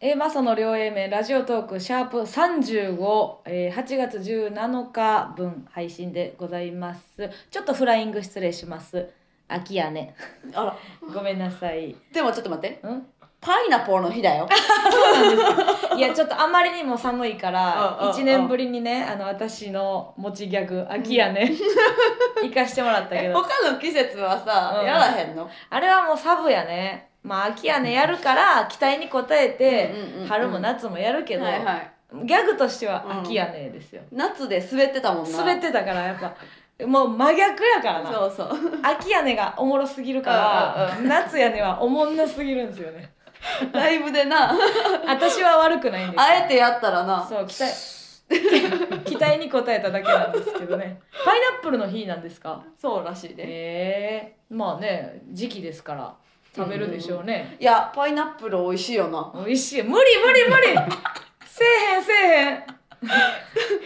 えー、マソの両 A 面ラジオトークシャープ35、えー、8月17日分配信でございます。ちょっとフライング失礼します。秋やね。あら。ごめんなさい。でもちょっと待って。うん？パイナポーの日だよ。いやちょっとあまりにも寒いからうんうんうん。1年ぶりにねあの私の持ちギャグ秋やね。行かしてもらったけえど他の季節はさ、うん。やらへんの？あれはもうサブやねまあ秋やねやるから期待に応えてうんうんうんうん。春も夏もやるけど、はいはい。ギャグとしては秋やねですよ、夏で滑ってたもんな。滑ってたからやっぱ。もう真逆やからな。そうそう。秋屋根がおもろすぎるから、うん夏屋根はおもんなすぎるんですよね。ライブでな。私は悪くないんですよ。あえてやったらな。そう期待 期待に応えただけなんですけどね。パイナップルの日なんですか？そうらしいで、ええまあね時期ですから食べるでしょうね、いやパイナップル美味しいよな。美味しい。無理無理無理。せえへんせえへん。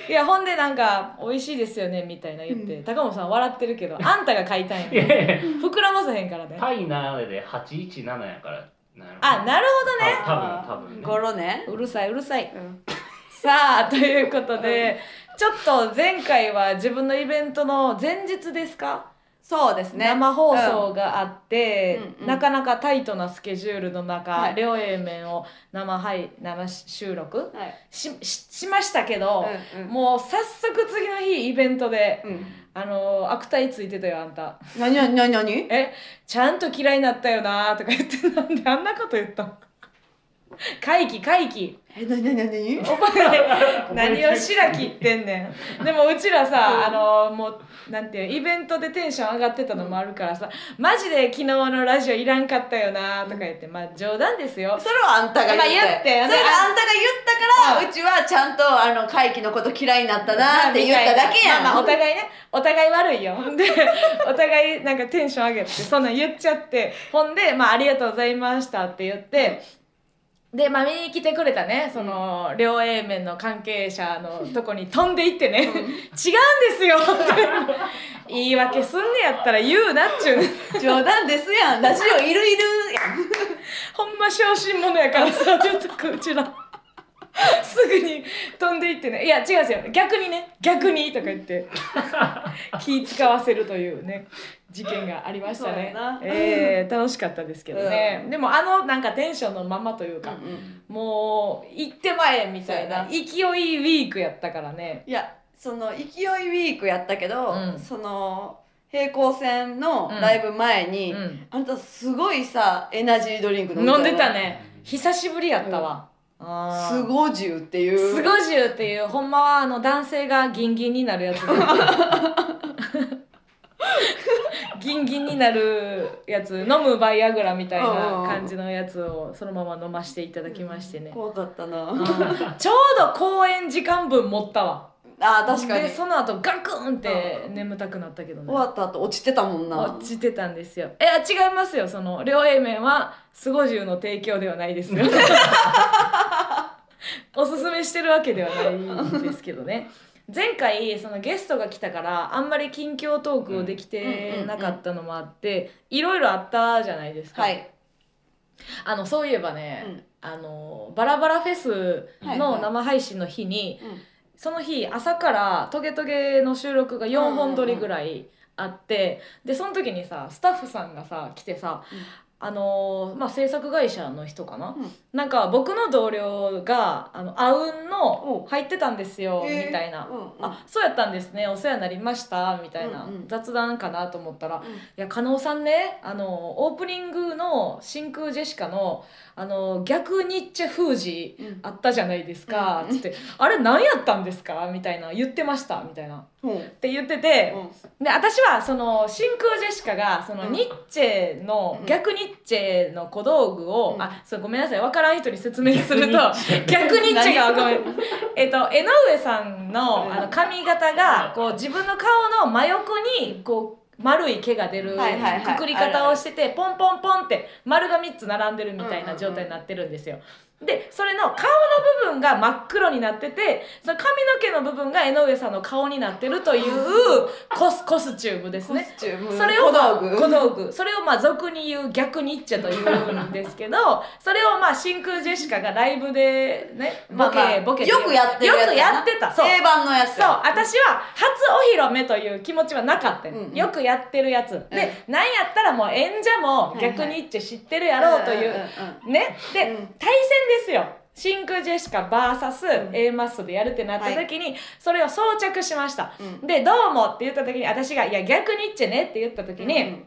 いやほんでなんか美味しいですよねみたいな言って、うん。高本さん笑ってるけどあんたが買いたいん膨らませへんからね。パイナーで817やから。なるあなるほどね。多分多分ね。ゴロね、うるさいうるさい。うん、さあということでちょっと前回は自分のイベントの前日ですか、そうですね。生放送があって、うんうん。なかなかタイトなスケジュールの中、はい。両 A 面を生配生収録？うんはい。しししましたけど、うんうん。もう早速次の日イベントでうん。あの悪態ついてたよあんた。何何何何？えちゃんと嫌いになったよなとか言ってなんであんなこと言ったの？会期会期え何何何何お前何を白切ってんねん。でもうちらさ、あのもうなんていうイベントでテンション上がってたのもあるからさマジで昨日のラジオいらんかったよなとか言って、まあ冗談ですよ。それはあんたが言って,、まあ言ってそれはあんたが言ったから、ううちはちゃんとあの会期のこと嫌いになったなって言っただけやん、まあまあお互いね。お互い悪いよ。でお互いなんかテンション上げてそんなん言っちゃってほんで、まあ、ありがとうございましたって言って、で、まあ、見に来てくれたねその両 A 面の関係者のとこに飛んでいってね、違うんですよって。言い訳すんねやったら言うなっちゅう。ね冗談ですやん。ラジオいるいるやん。ほんま小心者やからさ言うとくうちらすぐに飛んでいってね。いや違うんですよ逆にね。逆にとか言って。気使わせるというね事件がありましたね。えー、楽しかったですけどね、うん。でもあのなんかテンションのままというか、もう行ってまえみたいな勢いウィークやったからね。いやその勢いウィークやったけど、うん。その平行線のライブ前に、うん。あんたすごいさエナジードリンク飲んでたね。ね。久しぶりやったわ、あーすごじゅうっていう。スゴジュウっていうほんまはあの男性がギンギンになるやつで ギンギンになるやつ飲むバイアグラみたいな感じのやつをそのまま飲ませていただきましてね、怖かったな、うん。ちょうど公演時間分持ったわあー確かに。でその後ガクンって眠たくなったけどね。終わった後落ちてたもんな。落ちてたんですよ。え違いますよ。その両 A 面はスゴジュウの提供ではないですよ。おすすめしてるわけではないんですけどね。前回そのゲストが来たからあんまり近況トークをできてなかったのもあっていろいろあったじゃないですか、はい。あのそういえばね、うん。あのバラバラフェスの生配信の日に、その日朝からトゲトゲの収録が4本撮りぐらいあって、でその時にさスタッフさんがさ来てさ、うん。あのーまあ制作会社の人かな、うん。なんか僕の同僚があのあうんのお入ってたんですよ、みたいな。うんうん。あそうやったんですねお世話になりましたみたいな。うんうん。雑談かなと思ったら、うん。いや加納さんねあのオープニングの真空ジェシカのあの逆ニッチェ封じうん。あったじゃないですか、うんつって「あれ何やったんですか?」みたいな言ってましたみたいな。っうん。て言ってて、で私はその真空ジェシカがそのうん。ニッチェの、うん。逆ニッチェの小道具を、うん。あそうごめんなさい分からん人に説明すると逆逆ニッチェが何？ごめん。えっと江上さんのうん。あの髪型がこう自分の顔の真横にこう丸い毛が出るくくり方をしててポンポンポンって丸が3つ並んでるみたいな状態になってるんですよ。でそれの顔の部分が真っ黒になっててその髪の毛の部分が江上さんの顔になってるというコスコスチュームですね。コスチューム。それを、まあ、小道具。小道具。それをまあ俗に言う逆ニッチェというんですけど それをまあ真空ジェシカがライブでねボケ、まあまあボケよくやってるやつよくやってた。定番のやつそう。私は初お披露目という気持ちはなかったよ、うんうん。よくやってるやつ、でなんやったらもう演者も逆ニッチェ知ってるやろうという、ね。で、うん。対戦ですよ。真空ジェシカ VS うん。A マッソでやるってなった時に、それを装着しました、うん。で「どうも」って言った時に私が「いや逆ニッチェね」って言った時に、うん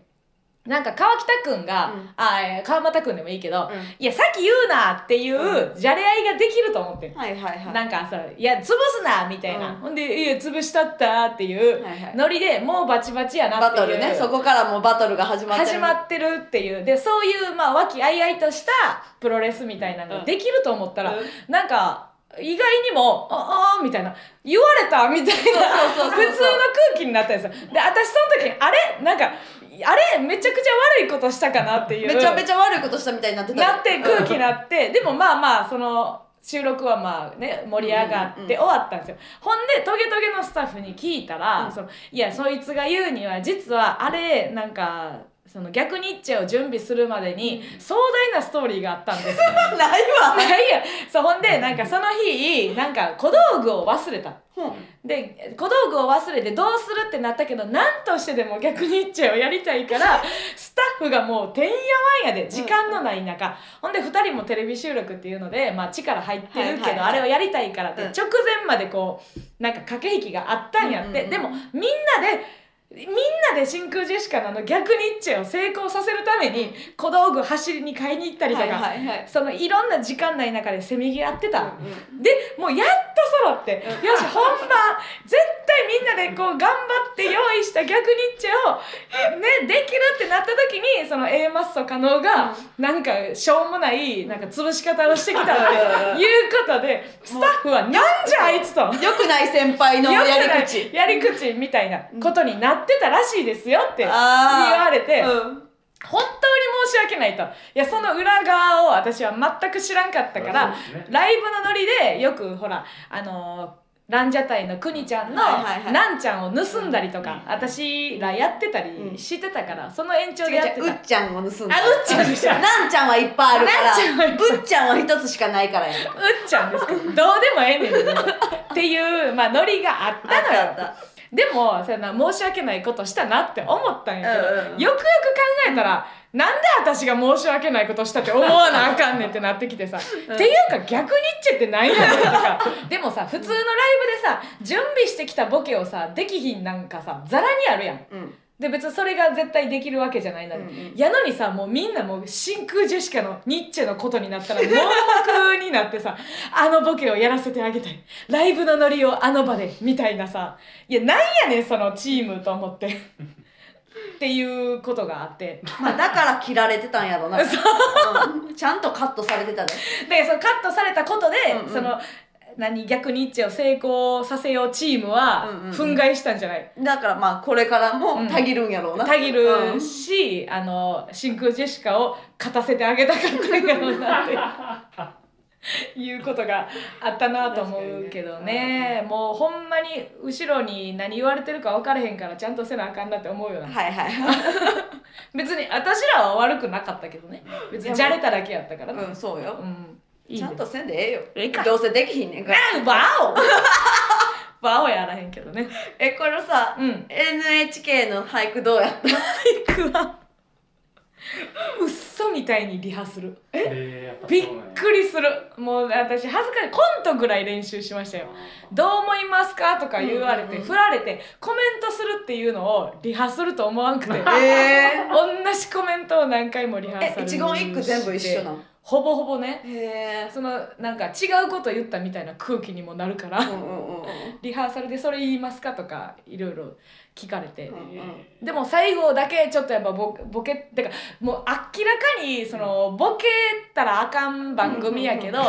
なんか川北くんが、うん。あえー川又くんでもいいけど、うん。いやさっき言うなっていうじゃれ合いができると思ってん。はいはいはい。なんかさ「いや潰すな」みたいな、うん。ほんで「いや潰したった」っていうノリでもうバチバチやなバっていう。トルね。そこからもうバトルが始まってる。始まってるっていう。でそういうまあ和気あいあいとしたプロレスみたいなのができると思ったら、うん。なんか意外にも「ああ」みたいな「言われた」みたいな。普通の空気になったんですよ。で私その時にあれ？なんかあれめちゃくちゃ悪いことしたかなっていう。めちゃめちゃ悪いことしたみたいになってた。なって空気になってでもまあまあその収録はまあね盛り上がうんうんうんって終わったんですよ、ほんでトゲトゲのスタッフに聞いたら、うん。そのいやそいつが言うには実はあれなんかその逆ニッチェを準備するまでに壮大なストーリーがあったんですよ。ないわ。ないやそうほんでなんかその日なんか小道具を忘れたで小道具を忘れてどうするってなったけど何としてでも逆ニッチェをやりたいから スタッフがもうてんやわんやで時間のない中、ほんで2人もテレビ収録っていうので、まあ、力入ってるけど、はいはいはい。あれをやりたいからってうん。直前までこうなんか駆け引きがあったんやって、うんうんうん。でもみんなでみんなで真空ジェシカのあの逆ニッチェを成功させるために小道具走りに買いに行ったりとか、はいそのいろんな時間ない中でせめぎ合ってた。うんうん。でもうやっと揃って、うん。よし本番。絶対みんなでこう頑張って用意した逆ニッチェをねできるってなった時にその A マッソ加納がなんかしょうもないなんか潰し方をしてきたっていうことでスタッフは「なんじゃあいつ」と。良くない先輩のやり口。やり口みたいなことになってたらしいですよって言われて、うん。本当に申し訳ないと。いやその裏側を私は全く知らんかったから、ね。ライブのノリでよくほらあのーランジャタイのくにちゃんのなんちゃんを盗んだりとか、うん私らやってたりしてたから、その延長でやってた。違うっちゃんを盗んだ。あうっちゃんでしょ。なんちゃんはいっぱいあるから。ぶっちゃんは一つしかないからや。んうっちゃんですけどどうでもええねんっていう、まあ、ノリがあったのよでもそんな申し訳ないことしたなって思ったんやけど、うんうんうん。よくよく考えたら、なんで私が申し訳ないことしたって思わなあかんねんってなってきてさ、っていうか逆ニッチェって何やねんとか。でもさ普通のライブでさ準備してきたボケをさできひんなんかさざらにあるやん。うんで別にそれが絶対できるわけじゃないのに、うんうん。やのにさもうみんなもう真空ジェシカのニッチェのことになったら盲目になってさあのボケをやらせてあげたいライブのノリをあの場でみたいなさ。いやなんやねんそのチームと思って。っていうことがあって。まあだから切られてたんやろな、う。ん。ちゃんとカットされてたねでそのカットされたことで、うんうん。その何逆ニッチェを成功させようチームはうんうんうん。憤慨したんじゃない、だからまあこれからもたぎるんやろうな、たぎうんるし、あの真空ジェシカを勝たせてあげたかったんやろうなって。いうことがあったなと思うけどね。もうほんまに後ろに何言われてるか分からへんからちゃんとせなあかんなって思うよな。はいはい 別に私らは悪くなかったけどね。別にじゃれただけやったからねうんそうよ、うんちゃんとせんでええよ。ええかどうせできひんねんから。あバオ。バオやらへんけどね。えこれさ、うん。NHK の俳句どうやった？行くわうっそみたいにリハする。え？びっくりする。もう私恥ずかしい。コントぐらい練習しましたよ。どう思いますかとか言われて、うんうんうん。振られてコメントするっていうのをリハすると思わんくて。え 同じコメントを何回もリハーサルえ一言一句全部一緒なのほぼほぼね。そのなんか違うこと言ったみたいな空気にもなるから、リハーサルでそれ言いますか？とかいろいろ聞かれて、うんうんでも最後だけちょっとやっぱボボケってかもう明らかにそのボケたらあかん番組やけど、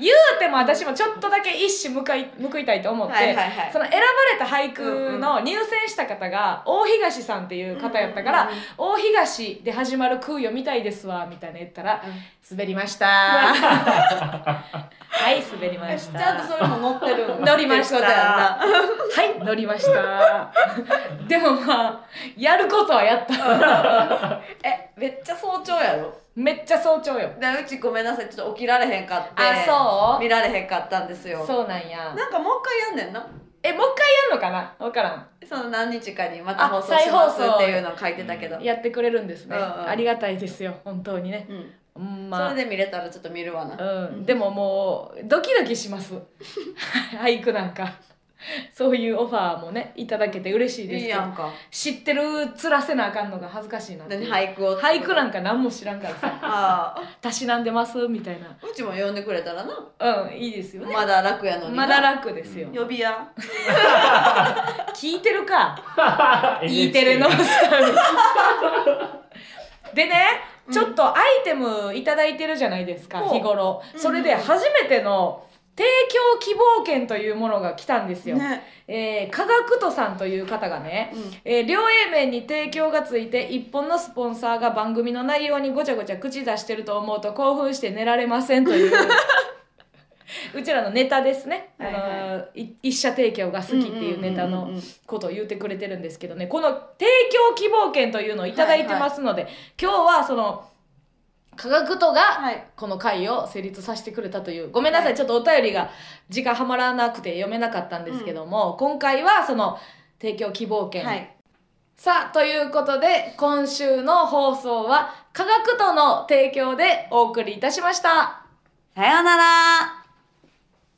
言うても私もちょっとだけ一矢報い報いたいと思って、はいはいはい。その選ばれた俳句の入選した方が大東さんっていう方やったから「大東で始まる空よみたいですわ」みたいな言ったら「滑りまました。はい滑りまちした。ゃんとそれも乗ってる乗りました。はい乗りました。でもまあやることはやった。えめっちゃ早朝やろ？めっちゃ早朝よ。でうちごめんなさいちょっと起きられへんかって。あそう？見られへんかったんですよ。そうなんや。なんかもう一回やんねんな。えもう一回やんのかな？分からん。その何日かにまたあ放送します再放送っていうのを書いてたけど、やってくれるんですね、うんうん。ありがたいですよ本当にね。うんうんまあ。それで見れたらちょっと見るわな、うん、でももうドキドキします。俳句なんか。そういうオファーもねいただけて嬉しいですけど。いいやんか。知ってるつらせなあかんのが恥ずかしいなって何俳句を俳句なんか何も知らんからさ。ああ。たしなんでます？みたいな。うちも呼んでくれたらな。うんいいですよね。まだ楽やのにな。まだ楽ですよ。呼びや 聞いてるか？E テレのスタイルでねちょっとアイテムいただいてるじゃないですか、ほう日頃。うんそれで初めての提供希望券というものが来たんですよ、ね、えー、科学とさんという方がね、うん。えー両 A 面に提供がついて一本のスポンサーが番組の内容にごちゃごちゃ口出してると思うと興奮して寝られませんという うちらのネタですね、はいはい。あのい一社提供が好きっていうネタのうんうんうんうんことを言ってくれてるんですけどね。この提供希望券というのをいただいてますので、今日はその科学とがはい。この回を成立させてくれたという。ごめんなさい、はい。ちょっとお便りが時間はまらなくて読めなかったんですけども、今回はその提供希望券、はい。さあということで今週の放送は科学との提供でお送りいたしました。さようなら